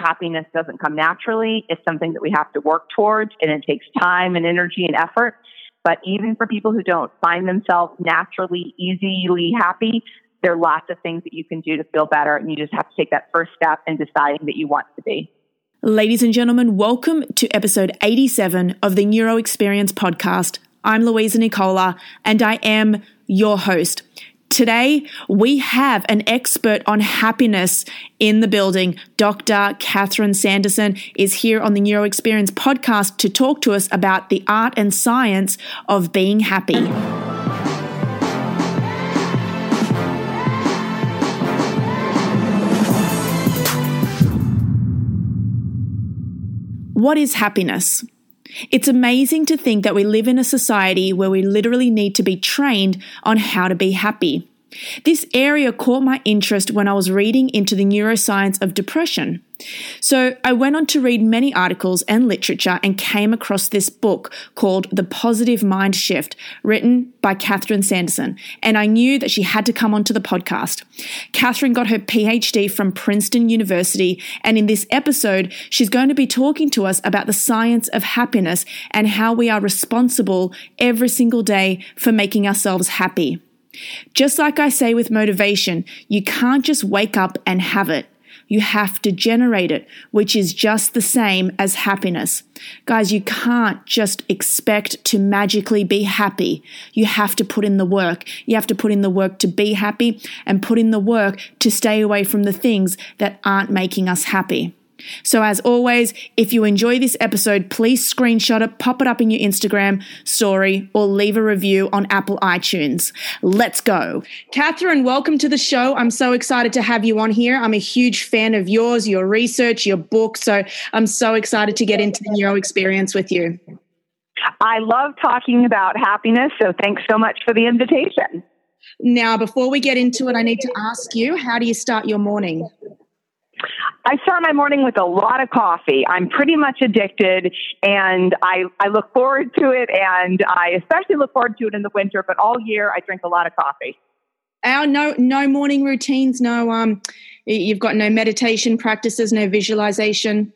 happiness doesn't come naturally. It's something that we have to work towards, and it takes time and energy and effort. But even for people who don't find themselves naturally, easily happy, there are lots of things that you can do to feel better, and you just have to take that first step in deciding that you want to be. Ladies and gentlemen, welcome to episode 87 of the Neuro Experience podcast. I'm Louisa Nicola, and I am your host. Today, we have an expert on happiness in the building. Dr. Catherine Sanderson is here on the Neuro Experience podcast to talk to us about the art and science of being happy. What is happiness? It's amazing to think that we live in a society where we literally need to be trained on how to be happy. This area caught my interest when I was reading into the neuroscience of depression. So I went on to read many articles and literature and came across this book called The Positive Mind Shift, written by Catherine Sanderson. And I knew that she had to come onto the podcast. Catherine got her PhD from Princeton University. And in this episode, she's going to be talking to us about the science of happiness and how we are responsible every single day for making ourselves happy. Just like I say with motivation, you can't just wake up and have it. You have to generate it, which is just the same as happiness. Guys, you can't just expect to magically be happy. You have to put in the work. You have to put in the work to be happy and put in the work to stay away from the things that aren't making us happy. So, as always, if you enjoy this episode, please screenshot it, pop it up in your Instagram story, or leave a review on Apple iTunes. Let's go. Catherine, welcome to the show. I'm so excited to have you on here. I'm a huge fan of yours, your research, your book. So, I'm so excited to get into the neuro experience with you. I love talking about happiness. So, thanks so much for the invitation. Now, before we get into it, I need to ask you how do you start your morning? I start my morning with a lot of coffee. I'm pretty much addicted and I, I look forward to it and I especially look forward to it in the winter, but all year I drink a lot of coffee. Our no no morning routines, no um you've got no meditation practices, no visualization.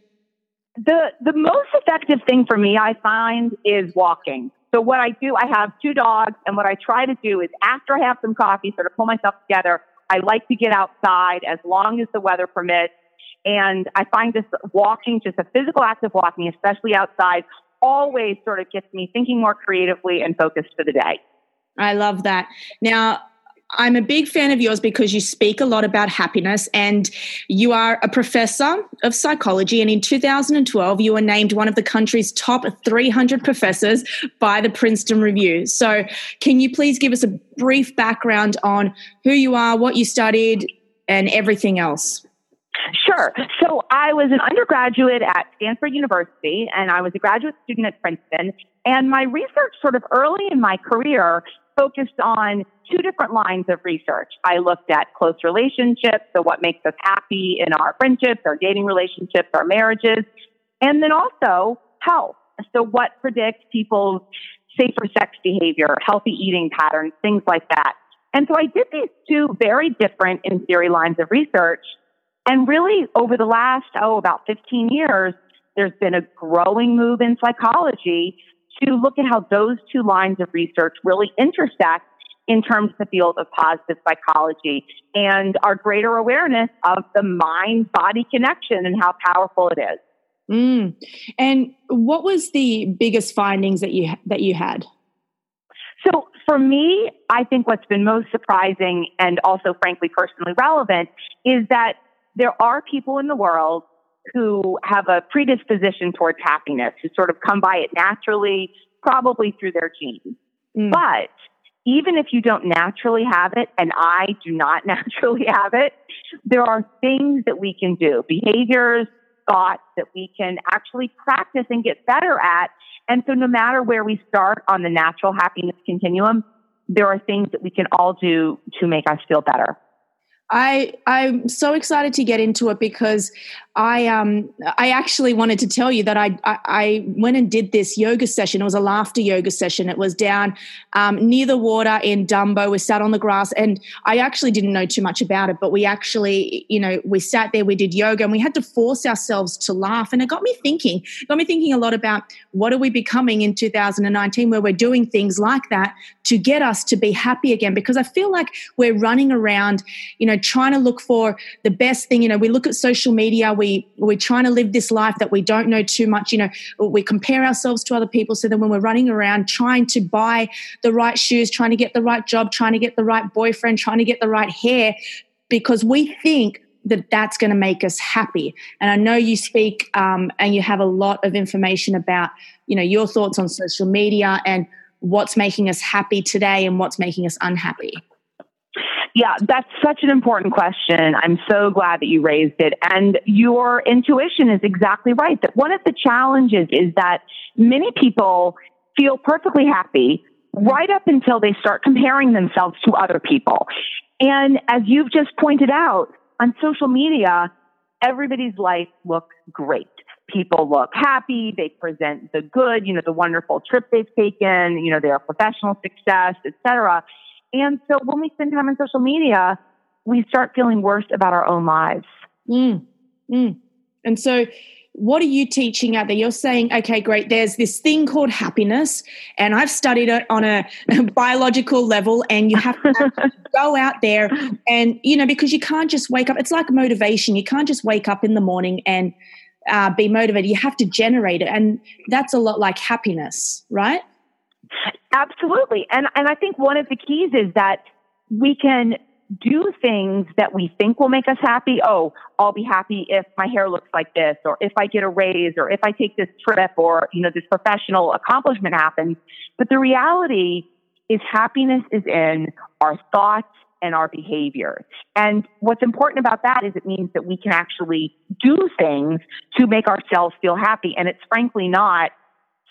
The the most effective thing for me I find is walking. So what I do, I have two dogs and what I try to do is after I have some coffee, sort of pull myself together, I like to get outside as long as the weather permits and I find this walking, just a physical act of walking, especially outside, always sort of gets me thinking more creatively and focused for the day. I love that. Now, I'm a big fan of yours because you speak a lot about happiness and you are a professor of psychology. And in 2012, you were named one of the country's top 300 professors by the Princeton Review. So, can you please give us a brief background on who you are, what you studied, and everything else? Sure. So I was an undergraduate at Stanford University and I was a graduate student at Princeton. And my research sort of early in my career focused on two different lines of research. I looked at close relationships, so what makes us happy in our friendships, our dating relationships, our marriages, and then also health. So what predicts people's safer sex behavior, healthy eating patterns, things like that. And so I did these two very different in theory lines of research and really, over the last, oh, about 15 years, there's been a growing move in psychology to look at how those two lines of research really intersect in terms of the field of positive psychology and our greater awareness of the mind body connection and how powerful it is. Mm. And what was the biggest findings that you that you had? So for me, I think what's been most surprising and also frankly personally relevant is that there are people in the world who have a predisposition towards happiness, who sort of come by it naturally, probably through their genes. Mm. But even if you don't naturally have it, and I do not naturally have it, there are things that we can do, behaviors, thoughts that we can actually practice and get better at. And so no matter where we start on the natural happiness continuum, there are things that we can all do to make us feel better. I I'm so excited to get into it because I um I actually wanted to tell you that I, I, I went and did this yoga session. It was a laughter yoga session. It was down um, near the water in Dumbo. We sat on the grass, and I actually didn't know too much about it, but we actually you know we sat there, we did yoga, and we had to force ourselves to laugh, and it got me thinking. It got me thinking a lot about what are we becoming in 2019, where we're doing things like that to get us to be happy again, because I feel like we're running around, you know, trying to look for the best thing. You know, we look at social media. We we we're trying to live this life that we don't know too much you know we compare ourselves to other people. So then when we're running around trying to buy the right shoes trying to get the right job trying to get the right boyfriend trying to get the right hair because we think that that's going to make us happy. And i know you speak um, and you have a lot of information about you know your thoughts on social media and what's making us happy today and what's making us unhappy yeah, that's such an important question. I'm so glad that you raised it. And your intuition is exactly right. That one of the challenges is that many people feel perfectly happy right up until they start comparing themselves to other people. And as you've just pointed out, on social media, everybody's life looks great. People look happy, they present the good, you know, the wonderful trip they've taken, you know, their professional success, etc. And so when we spend time on social media, we start feeling worse about our own lives. Mm, mm. And so, what are you teaching out there? You're saying, okay, great, there's this thing called happiness, and I've studied it on a, a biological level, and you have to go out there and, you know, because you can't just wake up. It's like motivation. You can't just wake up in the morning and uh, be motivated. You have to generate it. And that's a lot like happiness, right? Absolutely. And and I think one of the keys is that we can do things that we think will make us happy. Oh, I'll be happy if my hair looks like this or if I get a raise or if I take this trip or you know this professional accomplishment happens. But the reality is happiness is in our thoughts and our behavior. And what's important about that is it means that we can actually do things to make ourselves feel happy and it's frankly not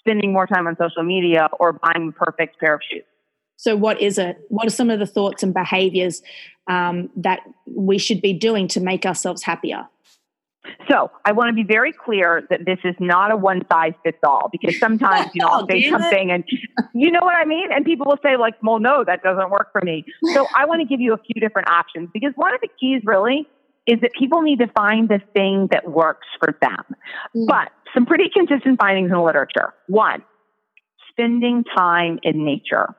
spending more time on social media or buying the perfect pair of shoes. So, what is it? What are some of the thoughts and behaviors um, that we should be doing to make ourselves happier? So, I want to be very clear that this is not a one size fits all because sometimes, you know, I'll say something and you know what I mean? And people will say, like, well, no, that doesn't work for me. So, I want to give you a few different options because one of the keys really is that people need to find the thing that works for them. Mm. But some pretty consistent findings in the literature. One, spending time in nature.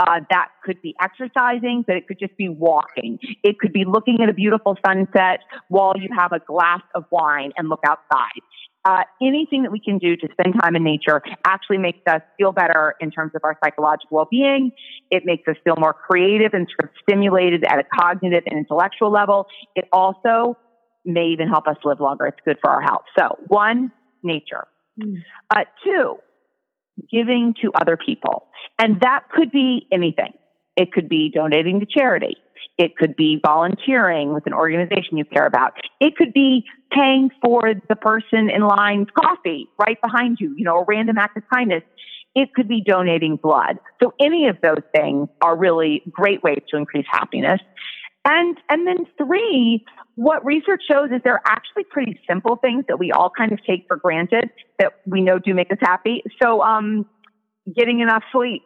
Uh, that could be exercising, but it could just be walking. It could be looking at a beautiful sunset while you have a glass of wine and look outside. Uh, anything that we can do to spend time in nature actually makes us feel better in terms of our psychological well-being. It makes us feel more creative and sort of stimulated at a cognitive and intellectual level. It also may even help us live longer. It's good for our health. So, one, nature. Mm. Uh, two, giving to other people. And that could be anything. It could be donating to charity. It could be volunteering with an organization you care about. It could be paying for the person in line's coffee right behind you, you know, a random act of kindness. It could be donating blood. So any of those things are really great ways to increase happiness. And, and then three, what research shows is there are actually pretty simple things that we all kind of take for granted that we know do make us happy. So, um, getting enough sleep,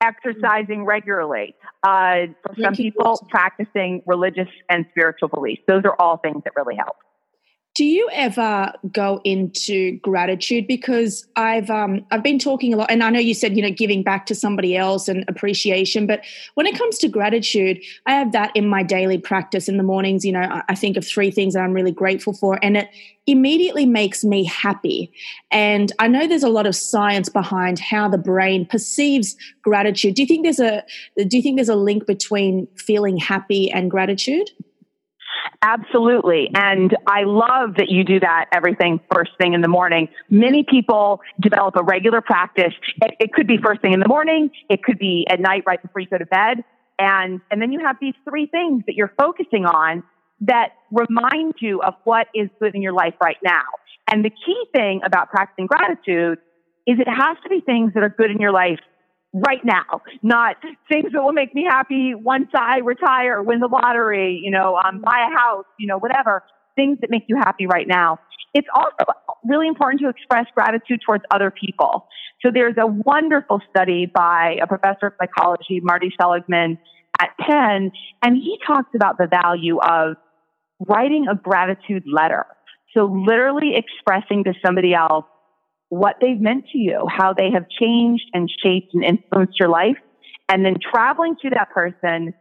exercising regularly, uh, for some people, practicing religious and spiritual beliefs. Those are all things that really help. Do you ever go into gratitude? Because I've um, I've been talking a lot, and I know you said you know giving back to somebody else and appreciation. But when it comes to gratitude, I have that in my daily practice in the mornings. You know, I think of three things that I'm really grateful for, and it immediately makes me happy. And I know there's a lot of science behind how the brain perceives gratitude. Do you think there's a do you think there's a link between feeling happy and gratitude? Absolutely. And I love that you do that everything first thing in the morning. Many people develop a regular practice. It, it, could be first thing in the morning. It could be at night right before you go to bed. And, and then you have these three things that you're focusing on that remind you of what is good in your life right now. And the key thing about practicing gratitude is it has to be things that are good in your life right now, not things that will make me happy once I retire, win the lottery, you know, um, buy a house, you know, whatever. things that make you happy right now. It's also really important to express gratitude towards other people. So there's a wonderful study by a professor of psychology, Marty Seligman at Penn, and he talks about the value of writing a gratitude letter. So literally expressing to somebody else what they've meant to you, how they have changed and shaped and influenced your life, and then traveling to that person,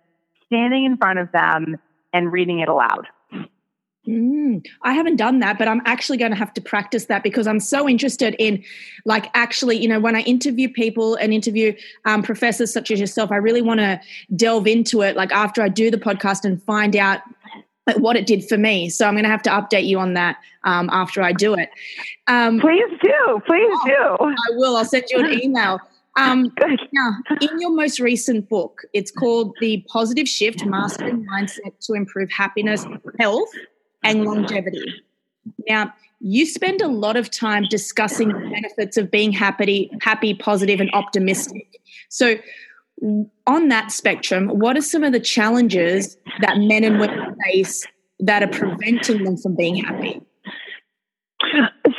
standing in front of them and reading it aloud. Mm, I haven't done that, but I'm actually going to have to practice that because I'm so interested in, like, actually, you know, when I interview people and interview um, professors such as yourself, I really want to delve into it, like, after I do the podcast and find out what it did for me. So I'm going to have to update you on that um, after I do it. Um, please do. Please oh, do. I will. I'll send you an email. Um, now, in your most recent book, it's called The Positive Shift Mastering Mindset to Improve Happiness, Health, and Longevity. Now, you spend a lot of time discussing the benefits of being happy, happy, positive, and optimistic. So, on that spectrum, what are some of the challenges that men and women face that are preventing them from being happy?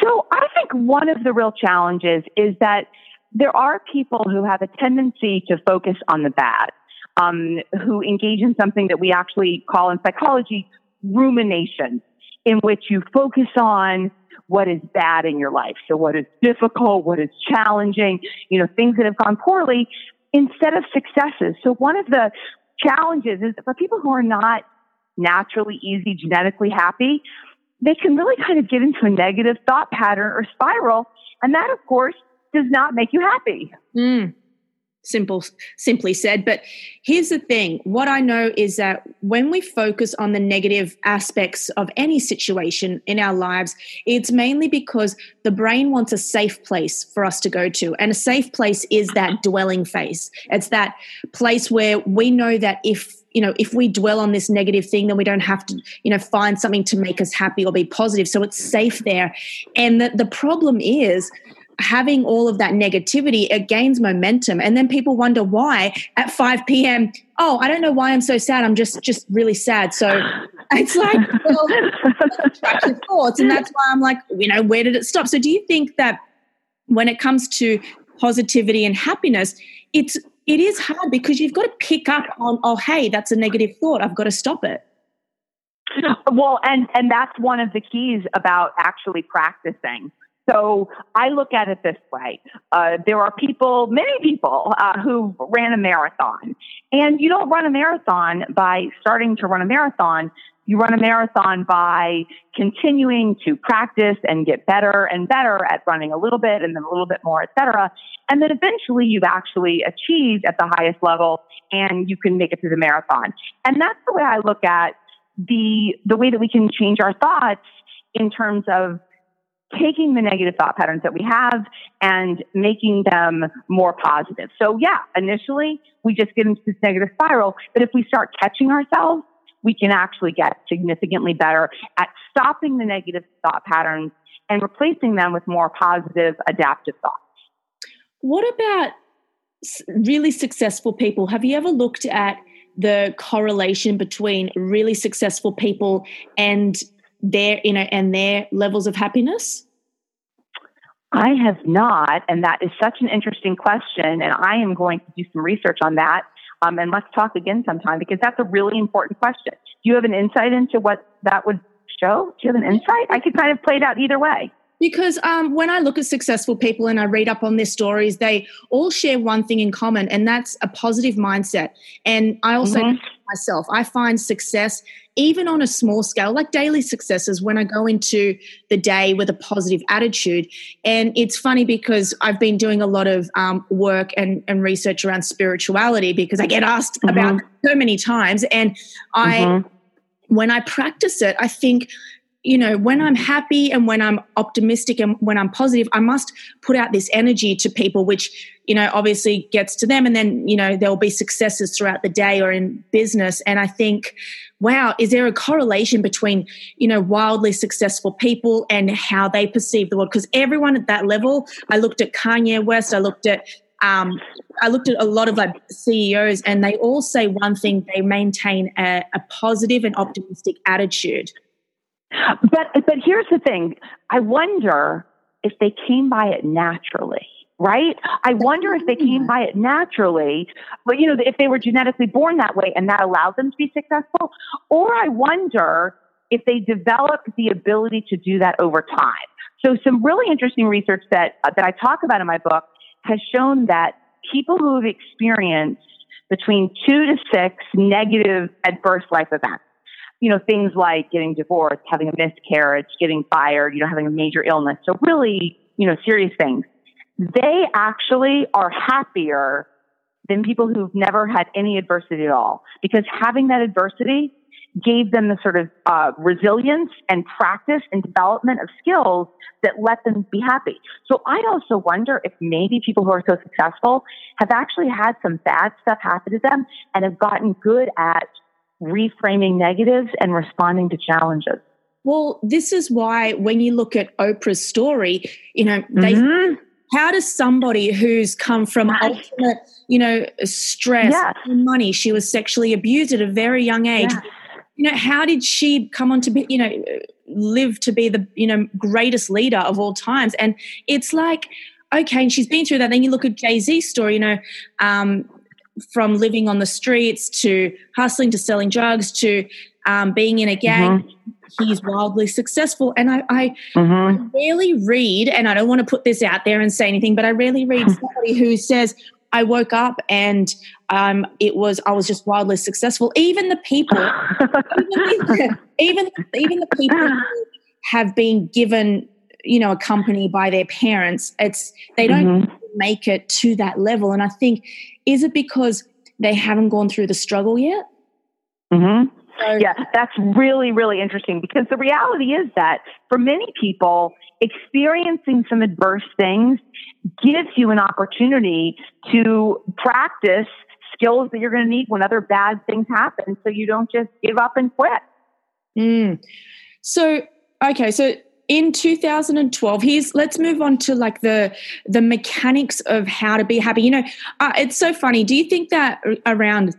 So, I think one of the real challenges is that there are people who have a tendency to focus on the bad, um, who engage in something that we actually call in psychology rumination, in which you focus on what is bad in your life. So what is difficult, what is challenging, you know, things that have gone poorly instead of successes. So one of the challenges is for people who are not naturally easy, genetically happy, they can really kind of get into a negative thought pattern or spiral. And that, of course, does not make you happy. Mm simple simply said. But here's the thing. What i know is that when we focus on the negative aspects of any situation in our lives it's mainly because the brain wants a safe place for us to go to. And a safe place is that dwelling phase it's that place where we know that if you know if we dwell on this negative thing then we don't have to you know find something to make us happy or be positive. So it's safe there. And the, the problem is having all of that negativity, it gains momentum. And then people wonder why at 5 p.m., oh, I don't know why I'm so sad. I'm just just really sad. So it's like, well, track your thoughts. And that's why I'm like, you know, where did it stop? So do you think that when it comes to positivity and happiness, it's it is hard because you've got to pick up on, oh, hey, that's a negative thought. I've got to stop it. Well, and and that's one of the keys about actually practicing so I look at it this way. Uh, there are people, many people, uh, who ran a marathon. And you don't run a marathon by starting to run a marathon. You run a marathon by continuing to practice and get better and better at running a little bit and then a little bit more, et cetera. And then eventually you've actually achieved at the highest level and you can make it through the marathon. And that's the way I look at the, the way that we can change our thoughts in terms of taking the negative thought patterns that we have and making them more positive. So yeah, initially we just get into this negative spiral, but if we start catching ourselves, we can actually get significantly better at stopping the negative thought patterns and replacing them with more positive adaptive thoughts. What about really successful people? Have you ever looked at the correlation between really successful people and their you know and their levels of happiness? I have not, and that is such an interesting question, and I am going to do some research on that. Um, and let's talk again sometime because that's a really important question. Do you have an insight into what that would show? Do you have an insight? I could kind of play it out either way. Because um, when I look at successful people and I read up on their stories, they all share one thing in common, and that's a positive mindset. And I also mm-hmm. myself, I find success even on a small scale, like daily successes, when I go into the day with a positive attitude. And it's funny because I've been doing a lot of um, work and, and, research around spirituality because I get asked mm-hmm. about so many times. And I, mm-hmm. when I practice it, I think you know, when I'm happy and when I'm optimistic and when I'm positive, I must put out this energy to people, which, you know, obviously gets to them. And then, you know, there'll be successes throughout the day or in business. And I think, wow, is there a correlation between, you know, wildly successful people and how they perceive the world? Because everyone at that level, I looked at Kanye West, I looked at um, I looked at a lot of like CEOs, and they all say one thing: they maintain a, a positive and optimistic attitude. But but here's the thing. I wonder if they came by it naturally right? I wonder if they came by it naturally, but you know, if they were genetically born that way and that allowed them to be successful, or I wonder if they developed the ability to do that over time. So some really interesting research that that I talk about in my book has shown that people who have experienced between 2 to 6 negative adverse life events you know, things like getting divorced, having a miscarriage, getting fired, you know, having a major illness. So really, you know, serious things they actually are happier than people who've never had any adversity at all because having that adversity gave them the sort of uh, resilience and practice and development of skills that let them be happy. So I also wonder if maybe people who are so successful have actually had some bad stuff happen to them and have gotten good at reframing negatives and responding to challenges. Well, this is why when you look at Oprah's story, you know, they mm-hmm how does somebody who's come from ultimate, you know, stress, yes. money, she was sexually abused at a very young age. Yes. You know, how did she come on to be, you know, live to be the, you know, greatest leader of all times? And it's like, okay, and she's been through that. Then you look at Jay Z's story, you know, um, from living on the streets to hustling to selling drugs to um, being in a gang. Mm-hmm he's wildly successful. And I, I, mm-hmm. I rarely read, and I don't want to put this out there and say anything, but I rarely read somebody who says, I woke up and um, it was I was just wildly successful. Even the people, even, even even the people who have been given you know accompanied by their parents, it's they don't mm-hmm. make it to that level. And I think is it because they haven't gone through the struggle yet? Mm-hmm. Yeah, that's really, really interesting because the reality is that for many people, experiencing some adverse things gives you an opportunity to practice skills that you're going to need when other bad things happen so you don't just give up and quit. Mm. So, okay, so in 2012 here's let's move on to like the the mechanics of how to be happy. You know uh, it's so funny. Do you think that around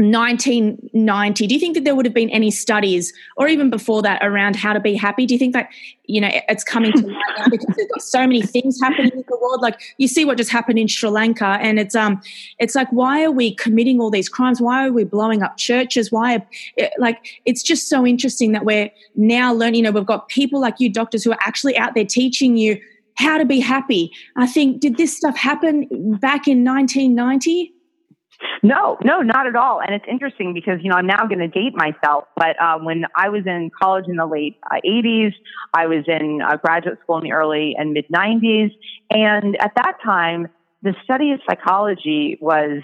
1990 do you think that there would have been any studies or even before that around how to be happy? Do you think that you know it's coming to light now because there's got so many things happening in the world? Like you see what just happened in sri lanka and it's um it's like why are we committing all these crimes? Why are we blowing up churches? Why are, it, like it's just so interesting that we're now learning you know we've got people like you doctors who are actually out there teaching you how to be happy. I think did this stuff happen back in 1990 no, no, not at all. And it's interesting because, you know, I'm now going to date myself, but uh, when I was in college in the late uh, 80s, I was in uh, graduate school in the early and mid 90s. And at that time, the study of psychology was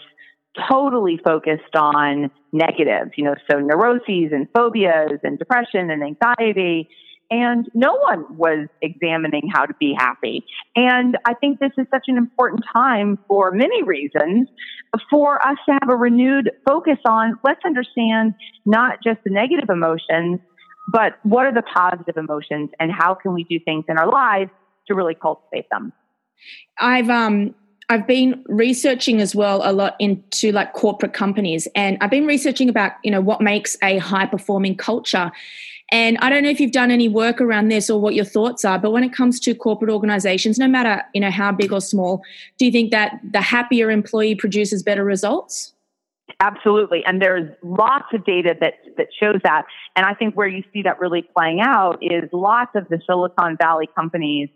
totally focused on negatives, you know, so neuroses and phobias and depression and anxiety and no one was examining how to be happy. And I think this is such an important time for many reasons for us to have a renewed focus on let's understand not just the negative emotions, but what are the positive emotions and how can we do things in our lives to really cultivate them. I've um I've been researching as well a lot into like corporate companies and I've been researching about, you know, what makes a high performing culture. And I don't know if you've done any work around this or what your thoughts are, but when it comes to corporate organizations, no matter, you know, how big or small, do you think that the happier employee produces better results? Absolutely. And there's lots of data that, that shows that. And I think where you see that really playing out is lots of the Silicon Valley companies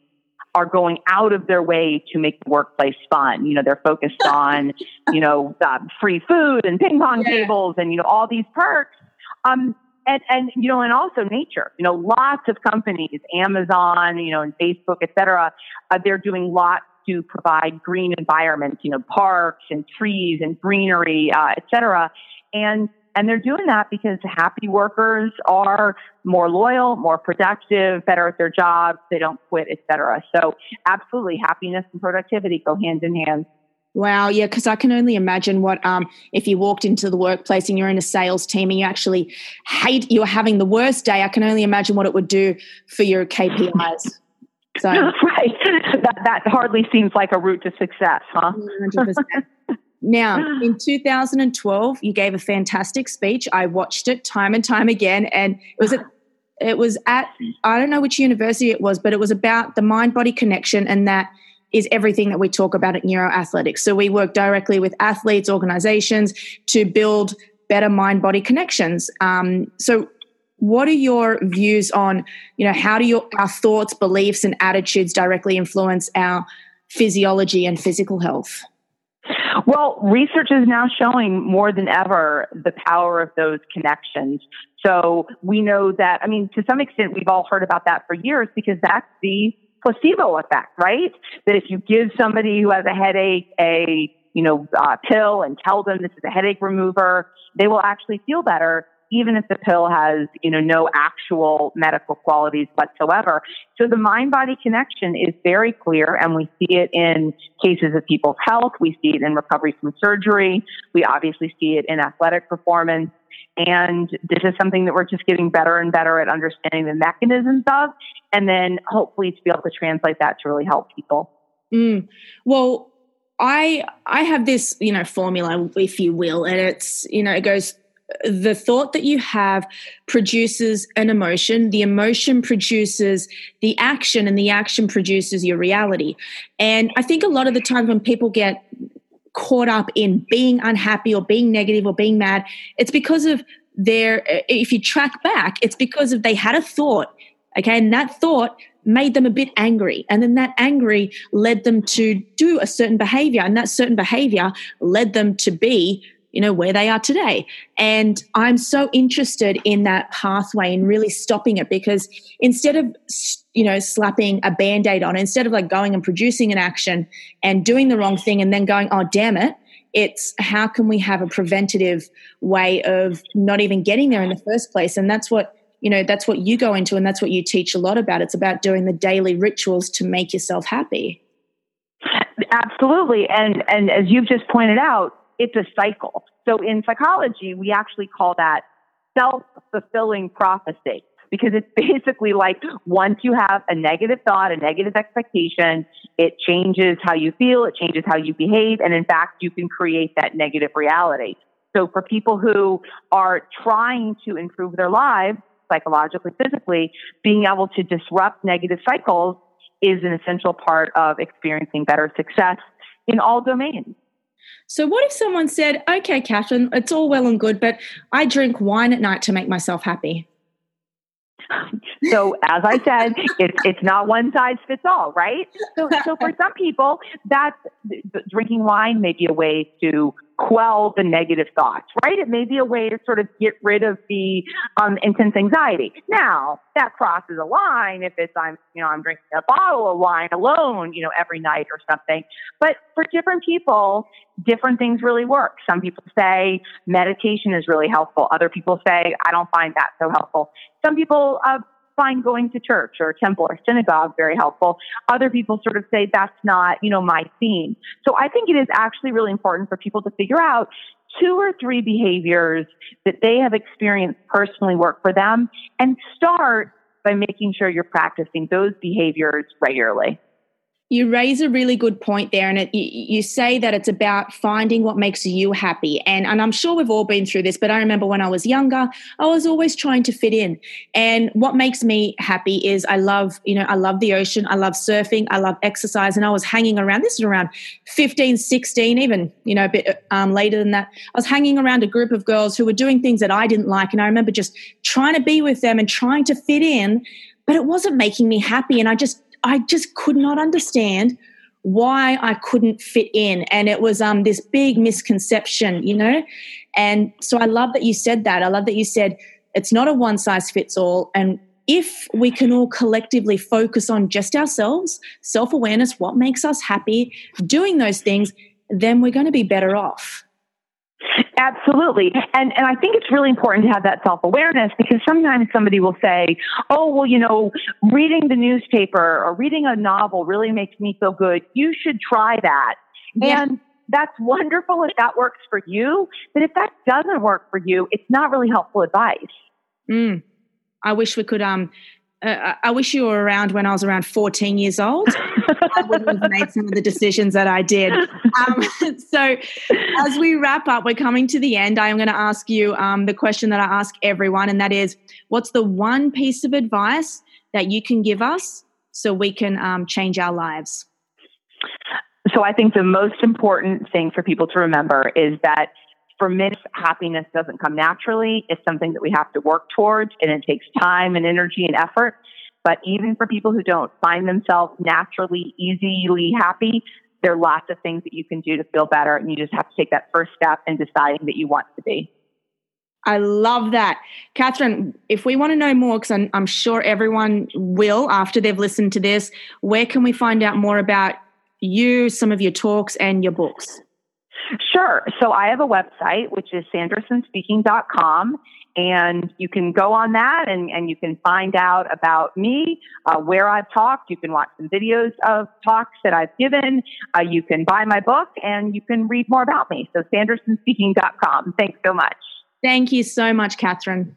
are going out of their way to make the workplace fun. You know, they're focused on, you know, uh, free food and ping pong yeah. tables and, you know, all these perks. Um, and, and, you know, and also nature, you know, lots of companies, Amazon, you know, and Facebook, et cetera, uh, they're doing lots to provide green environments, you know, parks and trees and greenery, uh, et cetera. And, and they're doing that because happy workers are more loyal, more productive, better at their jobs. They don't quit, et cetera. So absolutely happiness and productivity go hand in hand. Wow, yeah, because I can only imagine what um, if you walked into the workplace and you're in a sales team and you actually hate you're having the worst day. I can only imagine what it would do for your KPIs. So right, that that hardly seems like a route to success, huh? now, in 2012, you gave a fantastic speech. I watched it time and time again, and it was a it was at I don't know which university it was, but it was about the mind body connection, and that is everything that we talk about at neuroathletics. So we work directly with athletes, organizations to build better mind body connections. Um, so what are your views on you know how do your our thoughts beliefs and attitudes directly influence our physiology and physical health well research is now showing more than ever the power of those connections so we know that i mean to some extent we've all heard about that for years because that's the placebo effect right that if you give somebody who has a headache a you know uh, pill and tell them this is a headache remover they will actually feel better even if the pill has, you know, no actual medical qualities whatsoever. So the mind body connection is very clear and we see it in cases of people's health. We see it in recovery from surgery. We obviously see it in athletic performance. And this is something that we're just getting better and better at understanding the mechanisms of, and then hopefully to be able to translate that to really help people. Mm. Well, I I have this you know formula, if you will, and it's you know it goes the thought that you have produces an emotion the emotion produces the action and the action produces your reality and i think a lot of the times when people get caught up in being unhappy or being negative or being mad it's because of their if you track back it's because of they had a thought okay? And that thought made them a bit angry. And then that angry led them to do a certain behavior and that certain behavior led them to be you know where they are today. And i'm so interested in that pathway and really stopping it because instead of you know slapping a band-aid on instead of like going and producing an action and doing the wrong thing and then going oh damn it it's how can we have a preventative way of not even getting there in the first place? And that's what you know that's what you go into and that's what you teach a lot about. It's about doing the daily rituals to make yourself happy. Absolutely. And and as you've just pointed out it's a cycle. So in psychology, we actually call that self fulfilling prophecy because it's basically like once you have a negative thought, a negative expectation, it changes how you feel, it changes how you behave, and in fact, you can create that negative reality. So for people who are trying to improve their lives, psychologically, physically, being able to disrupt negative cycles is an essential part of experiencing better success in all domains. So, what if someone said, okay, Catherine, it's all well and good, but I drink wine at night to make myself happy? So, as I said, it's, it's not one size fits all, right? So, so for some people, that's drinking wine may be a way to quell the negative thoughts, right? It may be a way to sort of get rid of the um, intense anxiety. Now, that crosses a line if it's I'm, you know, I'm drinking a bottle of wine alone, you know, every night or something. But for different people, different things really work. Some people say meditation is really helpful. Other people say I don't find that so helpful. Some people uh, find going to church or temple or synagogue very helpful. Other people sort of say that's not, you know, my theme. So I think it is actually really important for people to figure out two or three behaviors that they have experienced personally work for them and start by making sure you're practicing those behaviors regularly. You raise a really good point there, and it, you, say that it's about finding what makes you happy. And, and I'm sure we've all been through this, but I remember when I was younger, I was always trying to fit in. And what makes me happy is I love, you know, I love the ocean, I love surfing, I love exercise, and I was hanging around. This is around 15, 16, even you know a bit um, later than that. I was hanging around a group of girls who were doing things that I didn't like, and I remember just trying to be with them and trying to fit in, but it wasn't making me happy. And I just I just could not understand why I couldn't fit in. And it was um, this big misconception, you know? And so I love that you said that. I love that you said it's not a one size fits all. And if we can all collectively focus on just ourselves, self awareness, what makes us happy, doing those things, then we're going to be better off. Absolutely. And and I think it's really important to have that self-awareness because sometimes somebody will say, "Oh, well, you know, reading the newspaper or reading a novel really makes me feel good. You should try that." Yeah. And that's wonderful if that works for you, but if that doesn't work for you, it's not really helpful advice. Mm. I wish we could um uh, I wish you were around when I was around 14 years old. I wouldn't have made some of the decisions that I did. Um, so, as we wrap up, we're coming to the end. I am going to ask you um, the question that I ask everyone, and that is what's the one piece of advice that you can give us so we can um, change our lives? So, I think the most important thing for people to remember is that for many, happiness doesn't come naturally. It's something that we have to work towards, and it takes time and energy and effort. But even for people who don't find themselves naturally, easily happy, there are lots of things that you can do to feel better, and you just have to take that first step in deciding that you want to be. I love that. Catherine, if we want to know more, because I'm, I'm, sure everyone will after they've listened to this, where can we find out more about you, some of your talks, and your books? Sure. So I have a website, which is sandersonspeaking.com. And you can go on that and, and you can find out about me, uh, where I've talked. You can watch some videos of talks that I've given. Uh, you can buy my book and you can read more about me. So sandersonspeaking.com. Thanks so much. Thank you so much, Catherine.